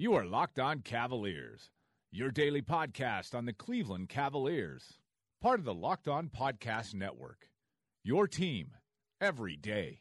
You are Locked On Cavaliers, your daily podcast on the Cleveland Cavaliers, part of the Locked On Podcast Network. Your team every day.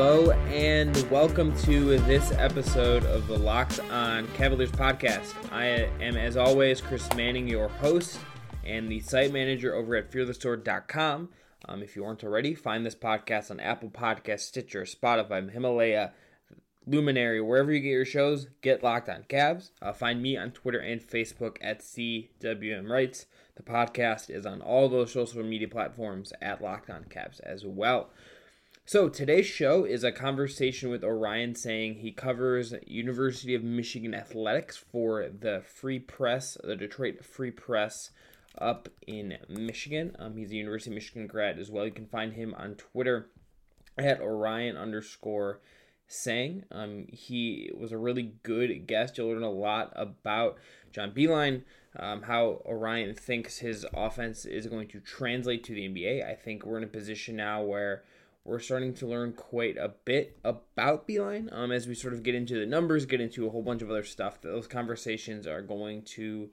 Hello and welcome to this episode of the Locked On Cavaliers podcast. I am, as always, Chris Manning, your host and the site manager over at fearthesword.com. Um, if you aren't already, find this podcast on Apple Podcasts, Stitcher, Spotify, Himalaya, Luminary, wherever you get your shows. Get Locked On Cavs. Uh, find me on Twitter and Facebook at CWM Rights. The podcast is on all those social media platforms at Locked On Cavs as well. So today's show is a conversation with Orion Sang he covers University of Michigan athletics for the Free Press, the Detroit Free Press up in Michigan. Um, he's a University of Michigan grad as well. You can find him on Twitter at Orion underscore Sang. Um, he was a really good guest. You'll learn a lot about John Beilein, um, how Orion thinks his offense is going to translate to the NBA. I think we're in a position now where we're starting to learn quite a bit about Beilein um, as we sort of get into the numbers, get into a whole bunch of other stuff. Those conversations are going to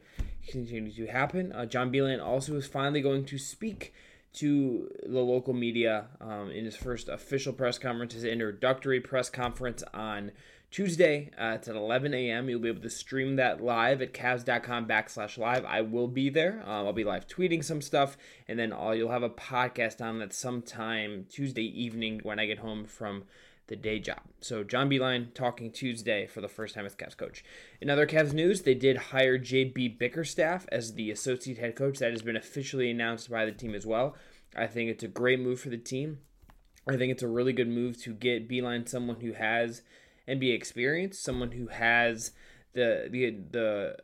continue to happen. Uh, John Beilein also is finally going to speak to the local media um, in his first official press conference, his introductory press conference on Tuesday. Uh, it's at 11 a.m. You'll be able to stream that live at Cavs.com backslash live. I will be there. Um, I'll be live tweeting some stuff, and then I'll, you'll have a podcast on that sometime Tuesday evening when I get home from the day job. So John Beilein talking Tuesday for the first time as Cavs coach. In other Cavs news, they did hire JB Bickerstaff as the associate head coach. That has been officially announced by the team as well. I think it's a great move for the team. I think it's a really good move to get Beilein someone who has – NBA experience, someone who has the the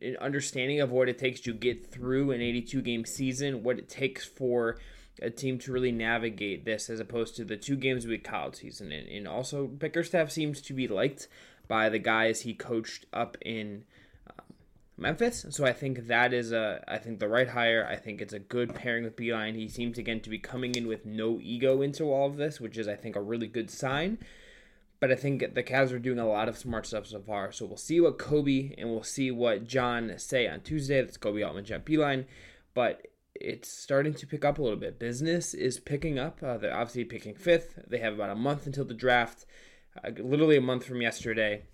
the understanding of what it takes to get through an 82 game season, what it takes for a team to really navigate this as opposed to the two games a week college season. And, and also, Bickerstaff seems to be liked by the guys he coached up in um, Memphis. So I think that is a I think the right hire. I think it's a good pairing with Beilein. He seems again to be coming in with no ego into all of this, which is I think a really good sign but I think the Cavs are doing a lot of smart stuff so far. So we'll see what Koby and we'll see what John say on Tuesday. That's Koby Altman, Jeff Beilein. But it's starting to pick up a little bit. Business is picking up. Uh, they're obviously picking fifth. They have about a month until the draft, uh, literally a month from yesterday.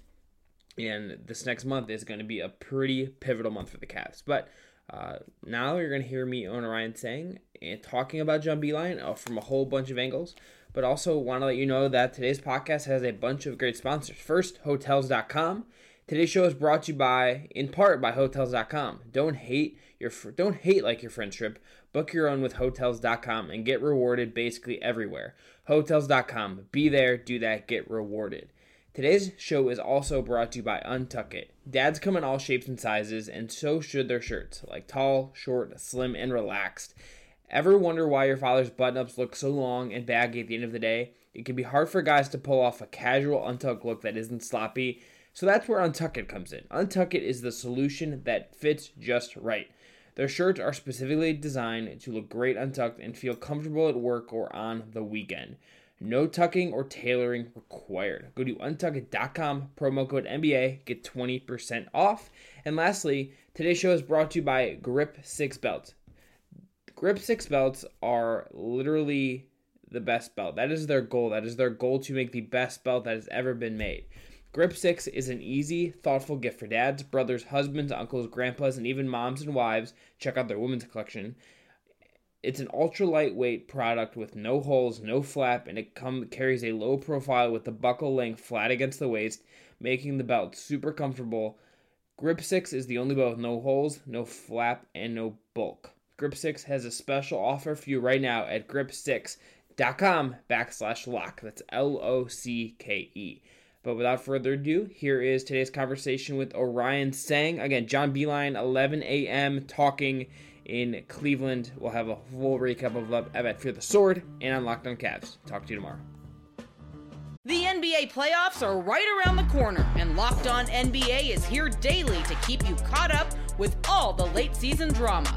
And this next month is going to be a pretty pivotal month for the Cavs. But uh, now you're going to hear me on Orion Sang and talking about John Beilein uh, from a whole bunch of angles but also want to let you know that today's podcast has a bunch of great sponsors. First, Hotels.com. Today's show is brought to you by, in part, by Hotels.com. Don't hate your don't hate like your friend's trip. Book your own with Hotels.com and get rewarded basically everywhere. Hotels.com. Be there, do that, get rewarded. Today's show is also brought to you by Untuck It. Dads come in all shapes and sizes, and so should their shirts, like tall, short, slim, and relaxed. Ever wonder why your father's button ups look so long and baggy at the end of the day? It can be hard for guys to pull off a casual untucked look that isn't sloppy, so that's where Untuck It comes in. Untuck It is the solution that fits just right. Their shirts are specifically designed to look great untucked and feel comfortable at work or on the weekend. No tucking or tailoring required. Go to untuckit.com, promo code NBA, get 20% off. And lastly, today's show is brought to you by Grip 6 Belts. Grip Six belts are literally the best belt. That is their goal. That is their goal to make the best belt that has ever been made. Grip 6 is an easy, thoughtful gift for dads, brothers, husbands, uncles, grandpas, and even moms and wives. Check out their women's collection. It's an ultra lightweight product with no holes, no flap, and it come carries a low profile with the buckle length flat against the waist, making the belt super comfortable. Grip 6 is the only belt with no holes, no flap, and no bulk. Grip 6 has a special offer for you right now at grip6.com backslash lock. That's L O C K E. But without further ado, here is today's conversation with Orion Sang. Again, John Beilein, 11 a.m., talking in Cleveland. We'll have a full recap of Love at Fear the Sword and on Locked On Cavs. Talk to you tomorrow. The NBA playoffs are right around the corner, and Locked On NBA is here daily to keep you caught up with all the late season drama.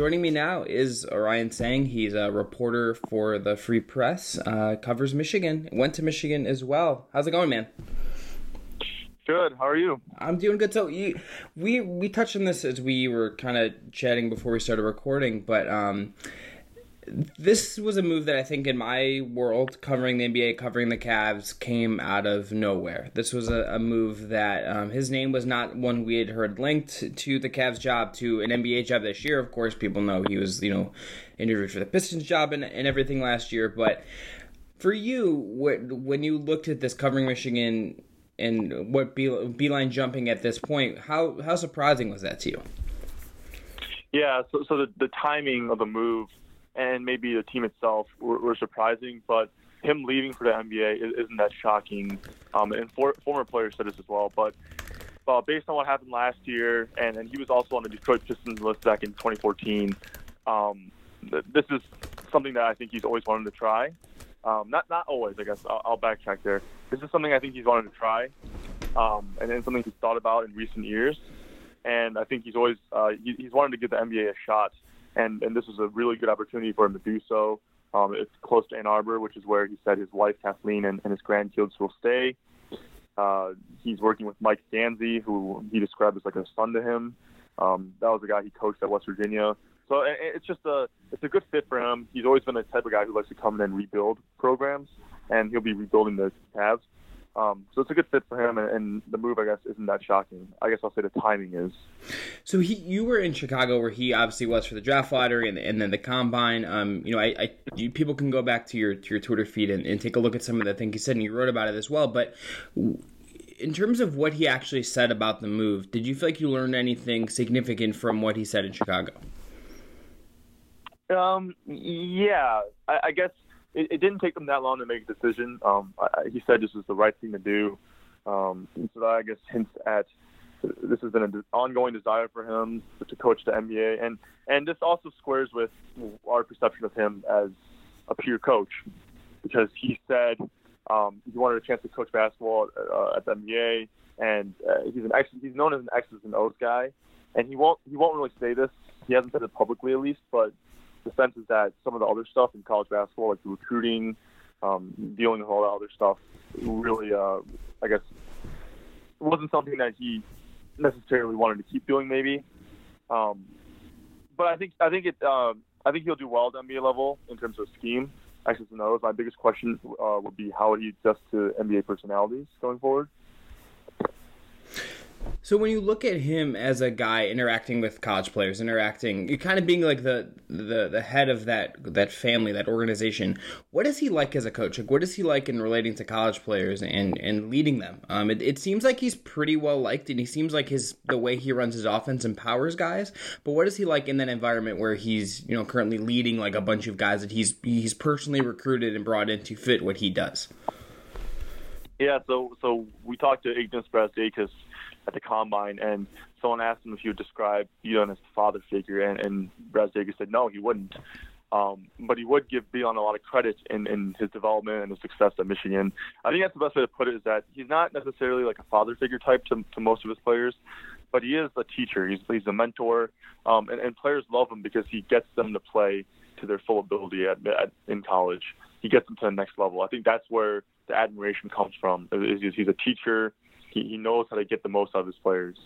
Joining me now is Orion Sang. He's a reporter for the Free Press, uh, covers Michigan, went to Michigan as well. How's it going, man? Good. How are you? I'm doing good. So you, we we touched on this as we were kind of chatting before we started recording, but um, this was a move that I think in my world, covering the NBA, covering the Cavs, came out of nowhere. This was a, a move that um, his name was not one we had heard linked to the Cavs job, to an NBA job this year. Of course, people know he was, you know, interviewed for the Pistons job and, and everything last year. But for you, when you looked at this covering Michigan and what Beilein jumping at this point, how how surprising was that to you? Yeah, so, so the, the timing of the move and maybe the team itself were, were surprising, but him leaving for the NBA isn't that shocking. Um, and for, former players said this as well, but uh, based on what happened last year, and, and he was also on the Detroit Pistons list back in 2014. Um, th- this is something that I think he's always wanted to try. Um, not not always, I guess. I'll, I'll, backtrack there. This is something I think he's wanted to try, um, and then something he's thought about in recent years. And I think he's always uh, he, he's wanted to give the NBA a shot and and this was a really good opportunity for him to do so. Um, it's close to Ann Arbor, which is where he said his wife Kathleen and, and his grandkids will stay. Uh, he's working with Mike Gansey, who he described as like a son to him. Um, that was the guy he coached at West Virginia. So it's just a it's a good fit for him. He's always been the type of guy who likes to come in and rebuild programs, and he'll be rebuilding the Cavs. Um, so it's a good fit for him, and, and, the move, I guess, isn't that shocking. I guess I'll say the timing is. So he, you were in Chicago, where he obviously was for the draft lottery and, and then the combine. Um, you know, I, I you, people can go back to your to your Twitter feed and, and take a look at some of the things he said, and you wrote about it as well. But in terms of what he actually said about the move, did you feel like you learned anything significant from what he said in Chicago? Um, yeah, I, I guess it, it, didn't take them that long to make a decision. Um, I, he said this was the right thing to do. Um, so that I guess hints at this has been an ongoing desire for him to coach the NBA, and and this also squares with our perception of him as a pure coach, because he said um, he wanted a chance to coach basketball uh, at the NBA, and uh, he's an he's known as an X's and O's guy, and he won't he won't really say this. He hasn't said it publicly, at least, but the sense is that some of the other stuff in college basketball, like the recruiting, um, dealing with all that other stuff, really, uh, I guess, wasn't something that he necessarily wanted to keep doing, maybe. Um, but I think I think it uh, I think he'll do well at NBA level in terms of scheme, and O's. My biggest question uh, would be how he adjusts to NBA personalities going forward. So when you look at him as a guy interacting with college players, interacting, kind of being like the the the head of that that family, that organization, what is he like as a coach? Like, what is he like in relating to college players and and leading them? Um, it, it seems like he's pretty well liked, and he seems like his the way he runs his offense empowers guys. But what is he like in that environment where he's you know currently leading like a bunch of guys that he's he's personally recruited and brought in to fit what he does? Yeah, so so we talked to Ignas Brazdeikis at the combine, and someone asked him if he would describe Beilein as a father figure, and, and Brazdeikis said no, he wouldn't. Um, but he would give Beilein a lot of credit in, in his development and his success at Michigan. I think that's the best way to put it is that he's not necessarily like a father figure type to, to most of his players, but he is a teacher. He's, he's a mentor, um, and, and players love him because he gets them to play to their full ability at, at in college. He gets them to the next level. I think that's where the admiration comes from. Is he's a teacher. He, he knows how to get the most out of his players.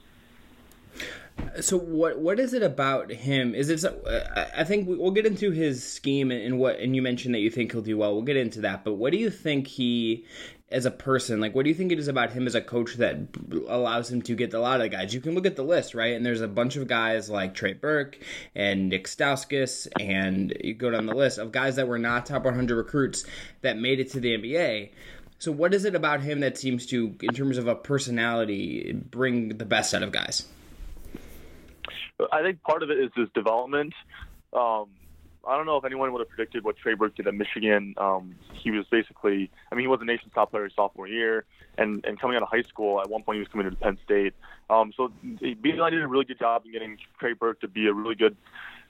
So what what is it about him? Is it? I think we'll get into his scheme and what. And you mentioned that you think he'll do well. We'll get into that. But what do you think he, as a person, like what do you think it is about him as a coach that allows him to get a lot of guys? You can look at the list, right? And there's a bunch of guys like Trey Burke and Nick Stauskas, and you go down the list of guys that were not top 100 recruits that made it to the NBA. So what is it about him that seems to, in terms of a personality, bring the best out of guys? I think part of it is his development. Um, I don't know if anyone would have predicted what Trey Burke did at Michigan. Um, he was basically, I mean, he was a nation's top player his sophomore year, and, and coming out of high school, at one point he was coming to Penn State. Um, so Beilein did a really good job in getting Trey Burke to be a really good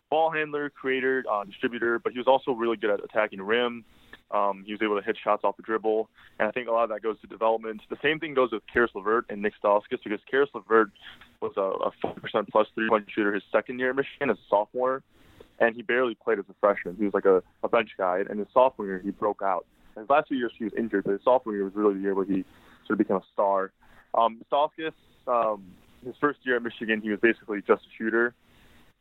ball handler, creator, uh, distributor, but he was also really good at attacking rim. Um, he was able to hit shots off the dribble, and I think a lot of that goes to development. The same thing goes with Caris LeVert and Nick Stauskas because Caris LeVert was a, a 40% plus three-point shooter his second year at Michigan as a sophomore, and he barely played as a freshman. He was like a, a bench guy, and his sophomore year he broke out. His last two years he was injured, but his sophomore year was really the year where he sort of became a star. Um, Stauskas, um, his first year at Michigan, he was basically just a shooter,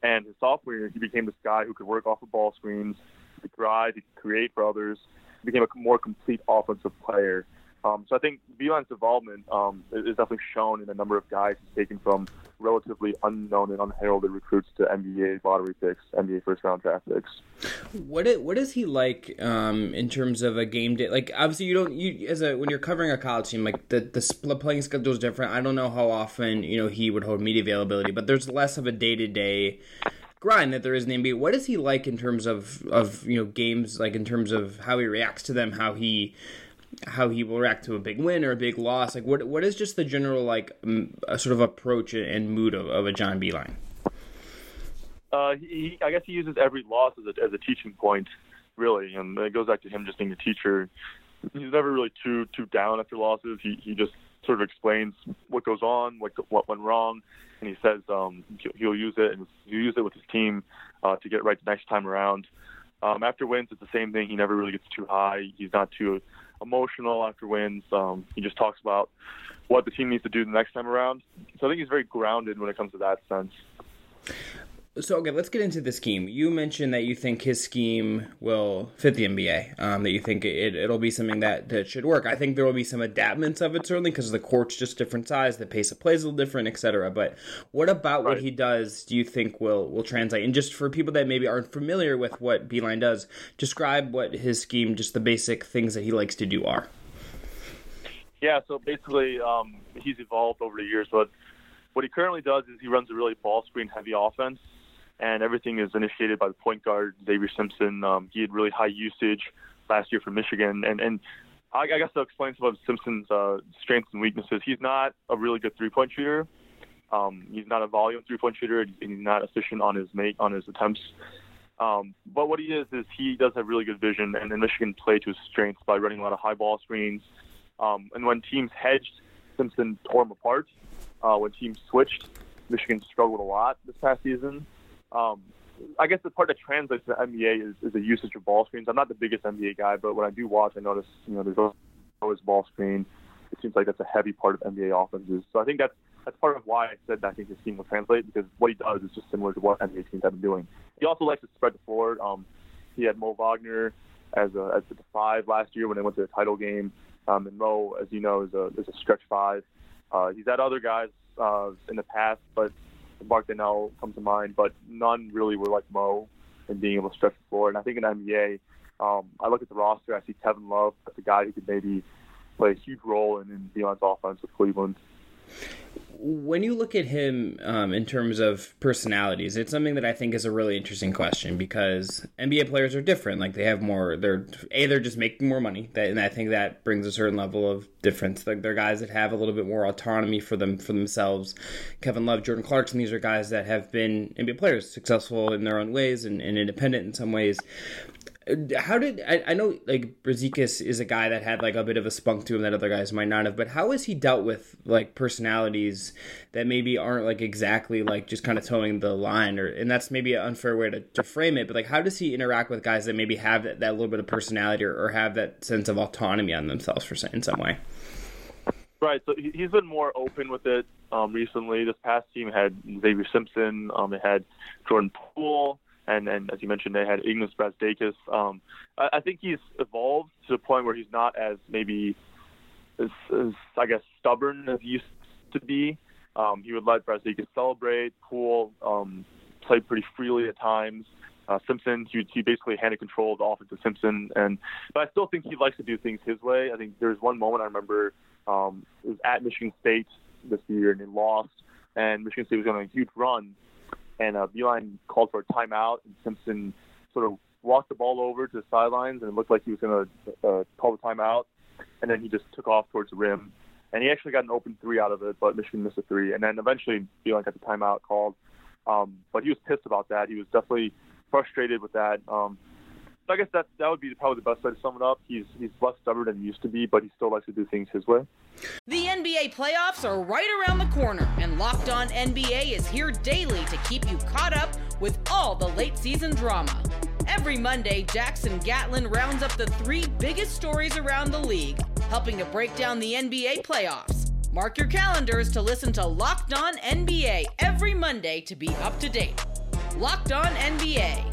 and his sophomore year he became this guy who could work off of ball screens, could drive, he could create for others, he became a more complete offensive player. Um, so I think Beilein's involvement um, is definitely shown in the number of guys he's taken from relatively unknown and unheralded recruits to NBA lottery picks, NBA first round draft picks. What it, what is he like um, in terms of a game day? Like obviously you don't you as a when you're covering a college team like the the playing schedule is different. I don't know how often you know he would hold media availability, but there's less of a day to day grind that there is in the NBA. What is he like in terms of of you know games? Like in terms of how he reacts to them, how he how he will react to a big win or a big loss. Like what what is just the general like sort of approach and mood of, of a John Beilein? Uh, he, I guess he uses every loss as a, as a teaching point, really, and it goes back to him just being a teacher. He's never really too too down after losses. He he just sort of explains what goes on, what what went wrong, and he says um, he'll use it and he'll use it with his team uh, to get right the next time around. Um, after wins, it's the same thing. He never really gets too high. He's not too emotional after wins. Um, he just talks about what the team needs to do the next time around. So I think he's very grounded when it comes to that sense. So okay, let's get into the scheme. You mentioned that you think his scheme will fit the NBA. Um, that you think it it'll be something that that should work. I think there will be some adaptments of it certainly because the court's just different size, the pace of play is a little different, etc. But what about right. what he does? Do you think will will translate? And just for people that maybe aren't familiar with what Beilein does, describe what his scheme, just the basic things that he likes to do are. Yeah, so basically, um, he's evolved over the years, but what he currently does is he runs a really ball screen heavy offense and everything is initiated by the point guard Xavier Simpson. Um, he had really high usage last year for Michigan, and and I, I guess to explain some of Simpson's uh, strengths and weaknesses. He's not a really good three-point shooter. Um, he's not a volume three-point shooter, and he's not efficient on his make on his attempts. Um, but what he is is he does have really good vision, and, and Michigan played to his strengths by running a lot of high ball screens. Um, and when teams hedged, Simpson tore them apart. Uh, when teams switched, Michigan struggled a lot this past season. Um, I guess the part that translates to the NBA is, is the usage of ball screens. I'm not the biggest NBA guy, but when I do watch, I notice you know there's always ball screen. It seems like that's a heavy part of NBA offenses. So I think that's that's part of why I said that I think his team will translate because what he does is just similar to what NBA teams have been doing. He also likes to spread the floor. Um, he had Mo Wagner as a as the five last year when they went to the title game. Um, and Mo, as you know, is a is a stretch five. Uh, he's had other guys uh, in the past, but Mark Donnal comes to mind, but none really were like Mo in being able to stretch the floor. And I think in NBA, um, I look at the roster, I see Kevin Love as a guy who could maybe play a huge role in, in Beilein's offense with Cleveland. When you look at him um, in terms of personalities, it's something that I think is a really interesting question because NBA players are different. Like they have more, they're a they're just making more money, and I think that brings a certain level of difference. Like they're guys that have a little bit more autonomy for them for themselves. Kevin Love, Jordan Clarkson, these are guys that have been NBA players, successful in their own ways and, and independent in some ways how did I, I know like Brazdeikis is a guy that had like a bit of a spunk to him that other guys might not have, but how has he dealt with like personalities that maybe aren't like exactly like just kind of towing the line or and that's maybe an unfair way to, to frame it, but like how does he interact with guys that maybe have that, that little bit of personality or, or have that sense of autonomy on themselves for in some way? Right. So he's been more open with it um, recently. This past team had Xavier Simpson. Um, it had Jordan Poole and and as you mentioned, they had Ignas Brazdeikis. Um, I, I think he's evolved to the point where he's not as maybe as, as I guess stubborn as he used to be. Um, he would let Brazdeikis celebrate, Poole, um, play pretty freely at times. Uh, Simpson, he, he basically handed control of the offense to Simpson, and but I still think he likes to do things his way. I think there's one moment I remember um, it was at Michigan State this year, and they lost, and Michigan State was on a huge run, and uh, Beilein called for a timeout, and Simpson sort of walked the ball over to the sidelines, and it looked like he was going to uh, call the timeout, and then he just took off towards the rim, and he actually got an open three out of it, but Michigan missed a three, and then eventually Beilein got the timeout called, um, but he was pissed about that. He was definitely frustrated with that. Um, so I guess that that would be probably the best way to sum it up. He's he's less stubborn than he used to be, but he still likes to do things his way. The NBA playoffs are right around the corner, and Locked On NBA is here daily to keep you caught up with all the late season drama. Every Monday, Jackson Gatlin rounds up the three biggest stories around the league, helping to break down the NBA playoffs. Mark your calendars to listen to Locked On NBA every Monday to be up to date. Locked On NBA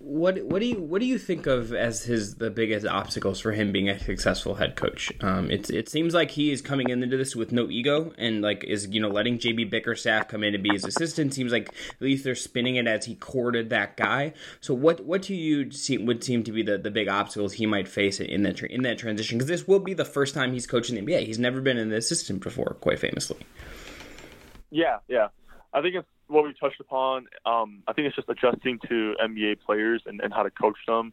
What what do you what do you think of as his the biggest obstacles for him being a successful head coach? Um, it it seems like he is coming into this with no ego and like is you know letting JB Bickerstaff come in and be his assistant. Seems like at least they're spinning it as he courted that guy. So what what do you see would seem to be the, the big obstacles he might face in that in that transition? Because this will be the first time he's coaching the NBA. He's never been an assistant before, quite famously. Yeah, yeah. I think it's what we touched upon. Um, I think it's just adjusting to NBA players and, and how to coach them.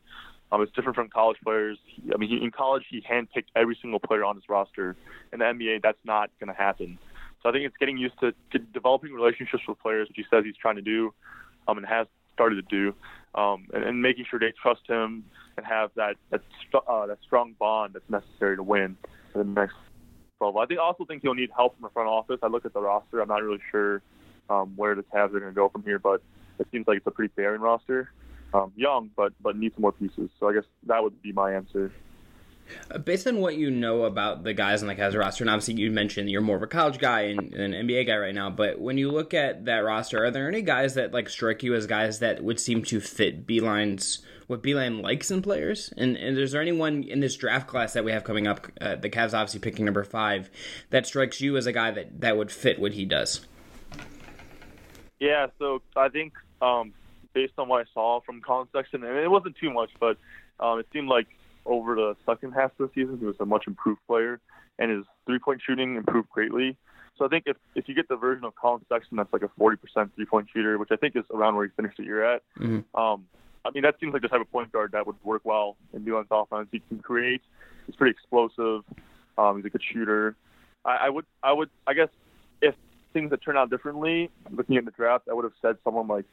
Um, it's different from college players. I mean, he, in college, he handpicked every single player on his roster. In the NBA, that's not going to happen. So I think it's getting used to, to developing relationships with players, which he says he's trying to do, um, and has started to do, um, and, and making sure they trust him and have that that, uh, that strong bond that's necessary to win in the next level. I think also think he'll need help from the front office. I look at the roster. I'm not really sure um, where the Cavs are going to go from here, but it seems like it's a pretty barren roster. Um, young, but but needs some more pieces. So I guess that would be my answer. Uh, based on what you know about the guys on the Cavs roster, and obviously you mentioned you're more of a college guy and, and, an NBA guy right now, but when you look at that roster, are there any guys that like strike you as guys that would seem to fit Beilein's what Beilein likes in players? And, and is there anyone in this draft class that we have coming up, uh, the Cavs obviously picking number five, that strikes you as a guy that, that would fit what he does? Yeah, so I think um, based on what I saw from Collin Sexton, and it wasn't too much, but um, it seemed like over the second half of the season, he was a much improved player, and his three-point shooting improved greatly. So I think if if you get the version of Collin Sexton that's like a 40% three-point shooter, which I think is around where he finished the year at, mm-hmm. um, I mean that seems like the type of point guard that would work well in Beilein's offense. He can create. He's pretty explosive. Um, he's a good shooter. I, I would I would I guess things that turn out differently, looking at the draft, I would have said someone like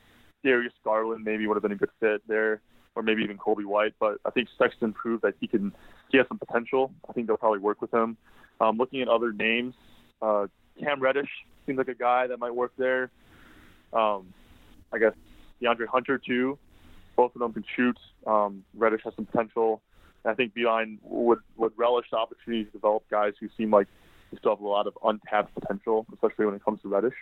Darius Garland maybe would have been a good fit there, or maybe even Coby White. But I think Sexton proved that he can he has some potential. I think they'll probably work with him. Um, looking at other names, uh, Cam Reddish seems like a guy that might work there. Um, I guess DeAndre Hunter too. Both of them can shoot. Um, Reddish has some potential. And I think Beilein would would relish the opportunity to develop guys who seem like we still have a lot of untapped potential, especially when it comes to Reddish.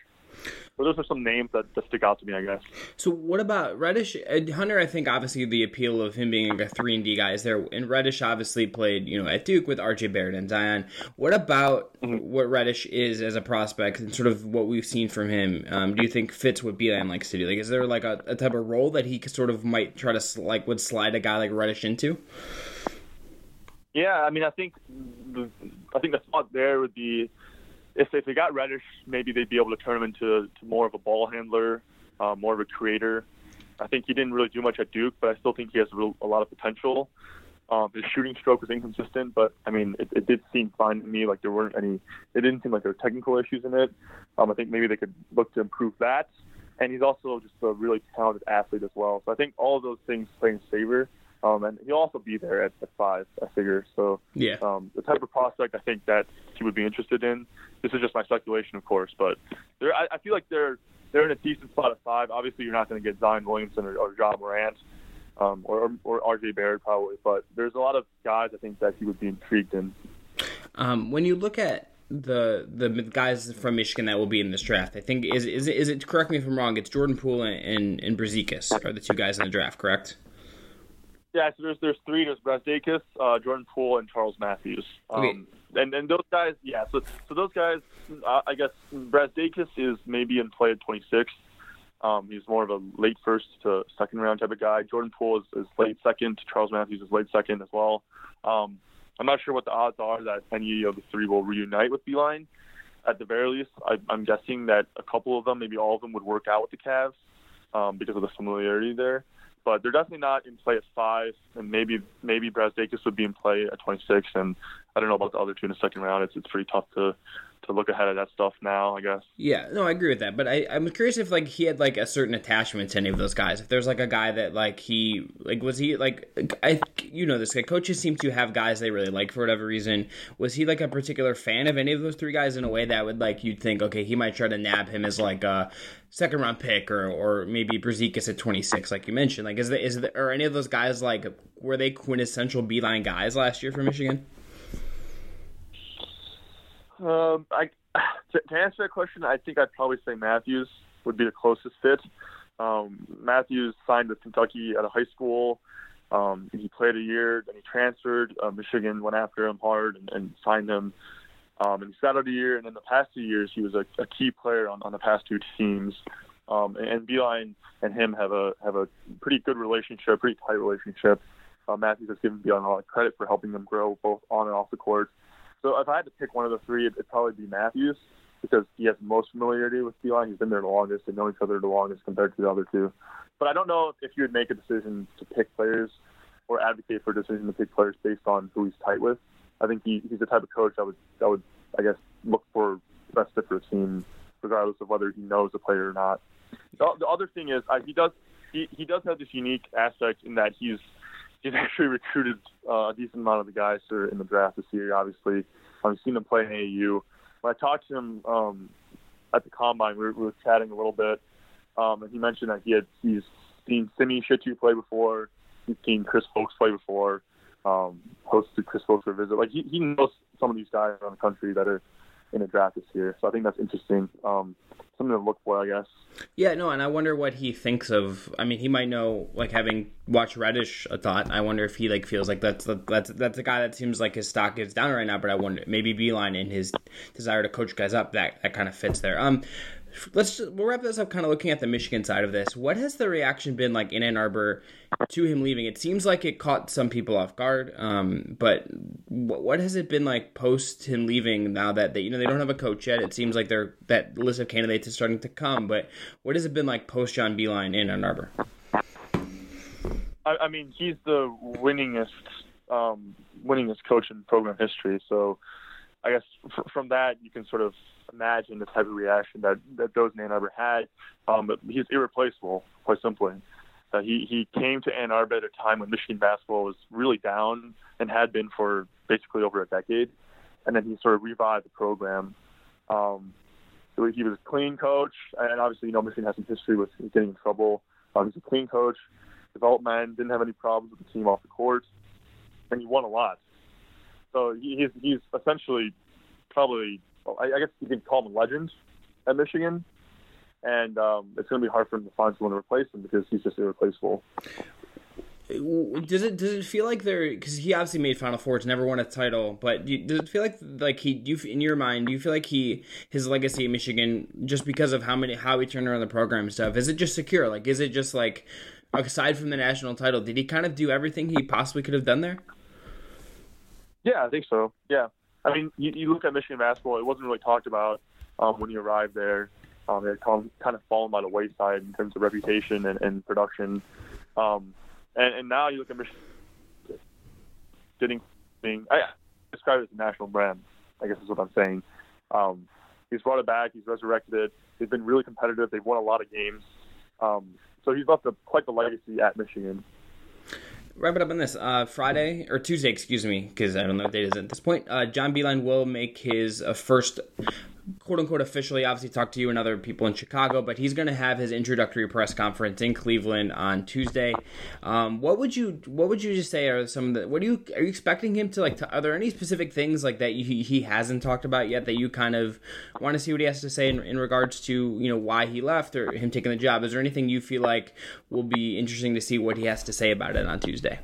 So those are some names that, that stick out to me, I guess. So what about Reddish? Hunter, I think obviously the appeal of him being like a three and D guy is there, and Reddish obviously played you know at Duke with RJ Barrett and Zion. What about mm-hmm. what Reddish is as a prospect and sort of what we've seen from him? Um, do you think fits what Beilein likes to do? Like, is there like a, a type of role that he sort of might try to like would slide a guy like Reddish into? Yeah, I mean, I think the, I think the thought there would be if if they got Reddish, maybe they'd be able to turn him into to more of a ball handler, uh, more of a creator. I think he didn't really do much at Duke, but I still think he has a, lot of potential. Um, his shooting stroke was inconsistent, but I mean, it, it did seem fine to me. Like there weren't any, it didn't seem like there were technical issues in it. Um, I think maybe they could look to improve that. And he's also just a really talented athlete as well. So I think all of those things play in favor. Um, and he'll also be there at, at five, I figure. So yeah, um, the type of prospect I think that he would be interested in. This is just my speculation, of course, but they're, I, I feel like they're they're in a decent spot at five. Obviously, you're not going to get Zion Williamson or, or Ja Morant um, or, or RJ Barrett probably, but there's a lot of guys I think that he would be intrigued in. Um, when you look at the the guys from Michigan that will be in this draft, I think is is it, is it correct me if I'm wrong? It's Jordan Poole and and, and are the two guys in the draft, correct? Yeah, so there's there's three. There's Brazdeikis, uh, Jordan Poole, and Charles Matthews. Um, okay. And and those guys, yeah. So so those guys, uh, I guess Brazdeikis is maybe in play at 26. Um, he's more of a late first to second round type of guy. Jordan Poole is, is late second. Charles Matthews is late second as well. Um, I'm not sure what the odds are that any of the three will reunite with Beilein. At the very least, I, I'm guessing that a couple of them, maybe all of them, would work out with the Cavs um, because of the familiarity there but they're definitely not in play at five, and maybe maybe Brazdeikis would be in play at 26, and I don't know about the other two in the second round. It's it's pretty tough to to look ahead of that stuff now, I guess. Yeah, no, I agree with that. But I, I'm curious if like he had like a certain attachment to any of those guys. If there's like a guy that like he like was he like I you know this guy coaches seem to have guys they really like for whatever reason. Was he like a particular fan of any of those three guys in a way that would like you'd think okay he might try to nab him as like a second round pick or or maybe Brazdeikis at 26 like you mentioned. Like is the is the or any of those guys like were they quintessential Beilein guys last year for Michigan? Um, I to, to, answer that question, I think I'd probably say Matthews would be the closest fit. Um, Matthews signed with Kentucky at a high school. Um, he played a year, then he transferred. Uh, Michigan went after him hard and, and signed him. Um, and he sat out a year, and in the past two years, he was a, a key player on, on the past two teams. Um, and, and Beilein and him have a have a pretty good relationship, pretty tight relationship. Uh, Matthews has given Beilein a lot of credit for helping them grow both on and off the court. So if I had to pick one of the three, it'd, probably be Matthews because he has most familiarity with Beilein. He's been there the longest and know each other the longest compared to the other two. But I don't know if you would make a decision to pick players or advocate for a decision to pick players based on who he's tight with. I think he, he's the type of coach that would that would I guess look for the best fit for the team, regardless of whether he knows the player or not. The, the other thing is uh, he does he, he does have this unique aspect in that he's he's actually recruited uh, a decent amount of the guys that are in the draft this year. Obviously, I've seen him play in AAU. When I talked to him um, at the combine, we were, we were chatting a little bit, um, and he mentioned that he had he's seen Simi Shittu play before. He's seen Chris Folkes play before. Um, hosted Chris Folkes for a visit. Like he, he knows some of these guys around the country that are in a draft this year. So I think that's interesting. Um, something to look for, I guess. Yeah, no, and I wonder what he thinks of. I mean, he might know, like having watched Reddish a thought. I wonder if he like feels like that's the, that's that's a guy that seems like his stock is down right now. But I wonder maybe Beilein in his desire to coach guys up that that kind of fits there. Um, let's just, we'll wrap this up kind of looking at the Michigan side of this. What has the reaction been like in Ann Arbor to him leaving? It seems like it caught some people off guard. Um, but what, what has it been like post him leaving now that they, you know they don't have a coach yet? It seems like they're that list of candidates is starting to come. But what has it been like post John Beilein in Ann Arbor? I, I mean, he's the winningest um, winningest coach in program history. So I guess from that you can sort of imagine the type of reaction that that those men ever had. Um, but he's irreplaceable, quite simply. Uh, he he came to Ann Arbor at a time when Michigan basketball was really down and had been for basically over a decade, and then he sort of revived the program. Um, so he was a clean coach, and obviously you know Michigan has some history with getting in trouble. Um, he's a clean coach, development, didn't have any problems with the team off the court, and he won a lot. So he's he's essentially probably I, I guess you could call him a legend at Michigan. and um, it's going to be hard for him to find someone to replace him because he's just irreplaceable. Does it does it feel like they're because he obviously made Final Fours, never won a title, but do, does it feel like like he do you, in your mind do you feel like he his legacy at Michigan just because of how many how he turned around the program and stuff is it just secure like is it just like aside from the national title did he kind of do everything he possibly could have done there? Yeah, I think so. Yeah, I mean you, you look at Michigan basketball, it wasn't really talked about um, when he arrived there. Um, it had kind of fallen by the wayside in terms of reputation and, and production. Um, and, and now you look at Michigan getting being I describe it as a national brand. I guess is what I'm saying. Um, he's brought it back. He's resurrected it. They've been really competitive. They've won a lot of games. Um, so he's left a, quite the legacy at Michigan. Wrap it up on this. Uh, Friday or Tuesday, excuse me, because I don't know what date is at this point. Uh, John Beilein will make his uh, first quote unquote officially obviously talked to you and other people in Chicago, but he's going to have his introductory press conference in Cleveland on Tuesday. Um, what would you what would you just say are some of the what do you are you expecting him to like? To, are there any specific things like that he, hasn't talked about yet that you kind of want to see what he has to say in, in regards to you know why he left or him taking the job? Is there anything you feel like will be interesting to see what he has to say about it on Tuesday?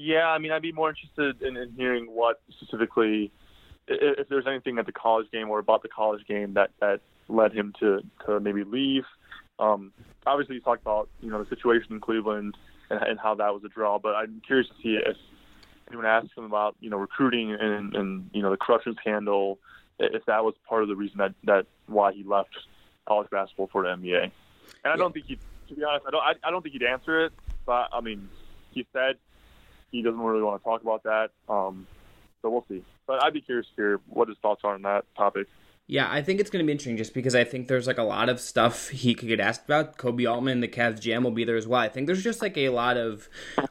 Yeah, I mean, I'd be more interested in, in hearing what specifically if there's anything at the college game or about the college game that that led him to to maybe leave. Um, obviously, you talked about you know the situation in Cleveland and, and how that was a draw, but I'm curious to see if anyone asked him about you know recruiting and and you know the corruption scandal, if that was part of the reason that that why he left college basketball for the NBA. And I don't think he, to be honest, I don't I, I don't think he'd answer it. But I mean, he said he doesn't really want to talk about that. Um, so we'll see. But I'd be curious to hear what his thoughts are on that topic. Yeah, I think it's going to be interesting just because I think there's like a lot of stuff he could get asked about. Koby Altman, the Cavs GM, will be there as well. I think there's just like a lot of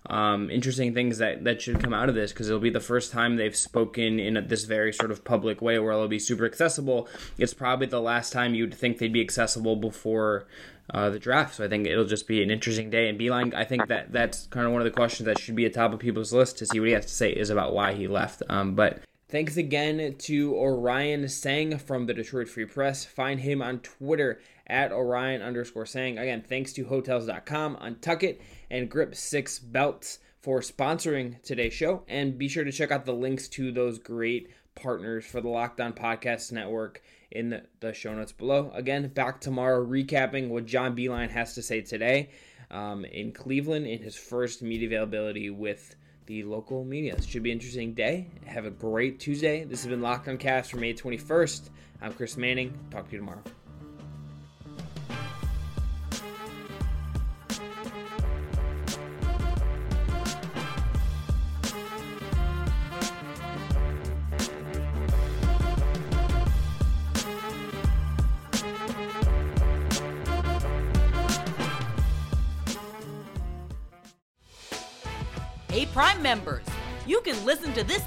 um, interesting things that, that should come out of this because it'll be the first time they've spoken in a, this very sort of public way where it'll be super accessible. It's probably the last time you'd think they'd be accessible before uh, the draft. So I think it'll just be an interesting day. And Beilein, I think that that's kind of one of the questions that should be at top of people's list to see what he has to say is about why he left. Um, but Thanks again to Orion Sang from the Detroit Free Press. Find him on Twitter at Orion underscore Sang. Again, thanks to Hotels.com, Untuckit, and Grip 6 Belts for sponsoring today's show. And be sure to check out the links to those great partners for the Locked On Podcast Network in the, the show notes below. Again, back tomorrow recapping what John Beilein has to say today um, in Cleveland in his first media availability with the local media. It should be an interesting day. Have a great Tuesday. This has been Locked on Cavs for May 21st. I'm Chris Manning. Talk to you tomorrow.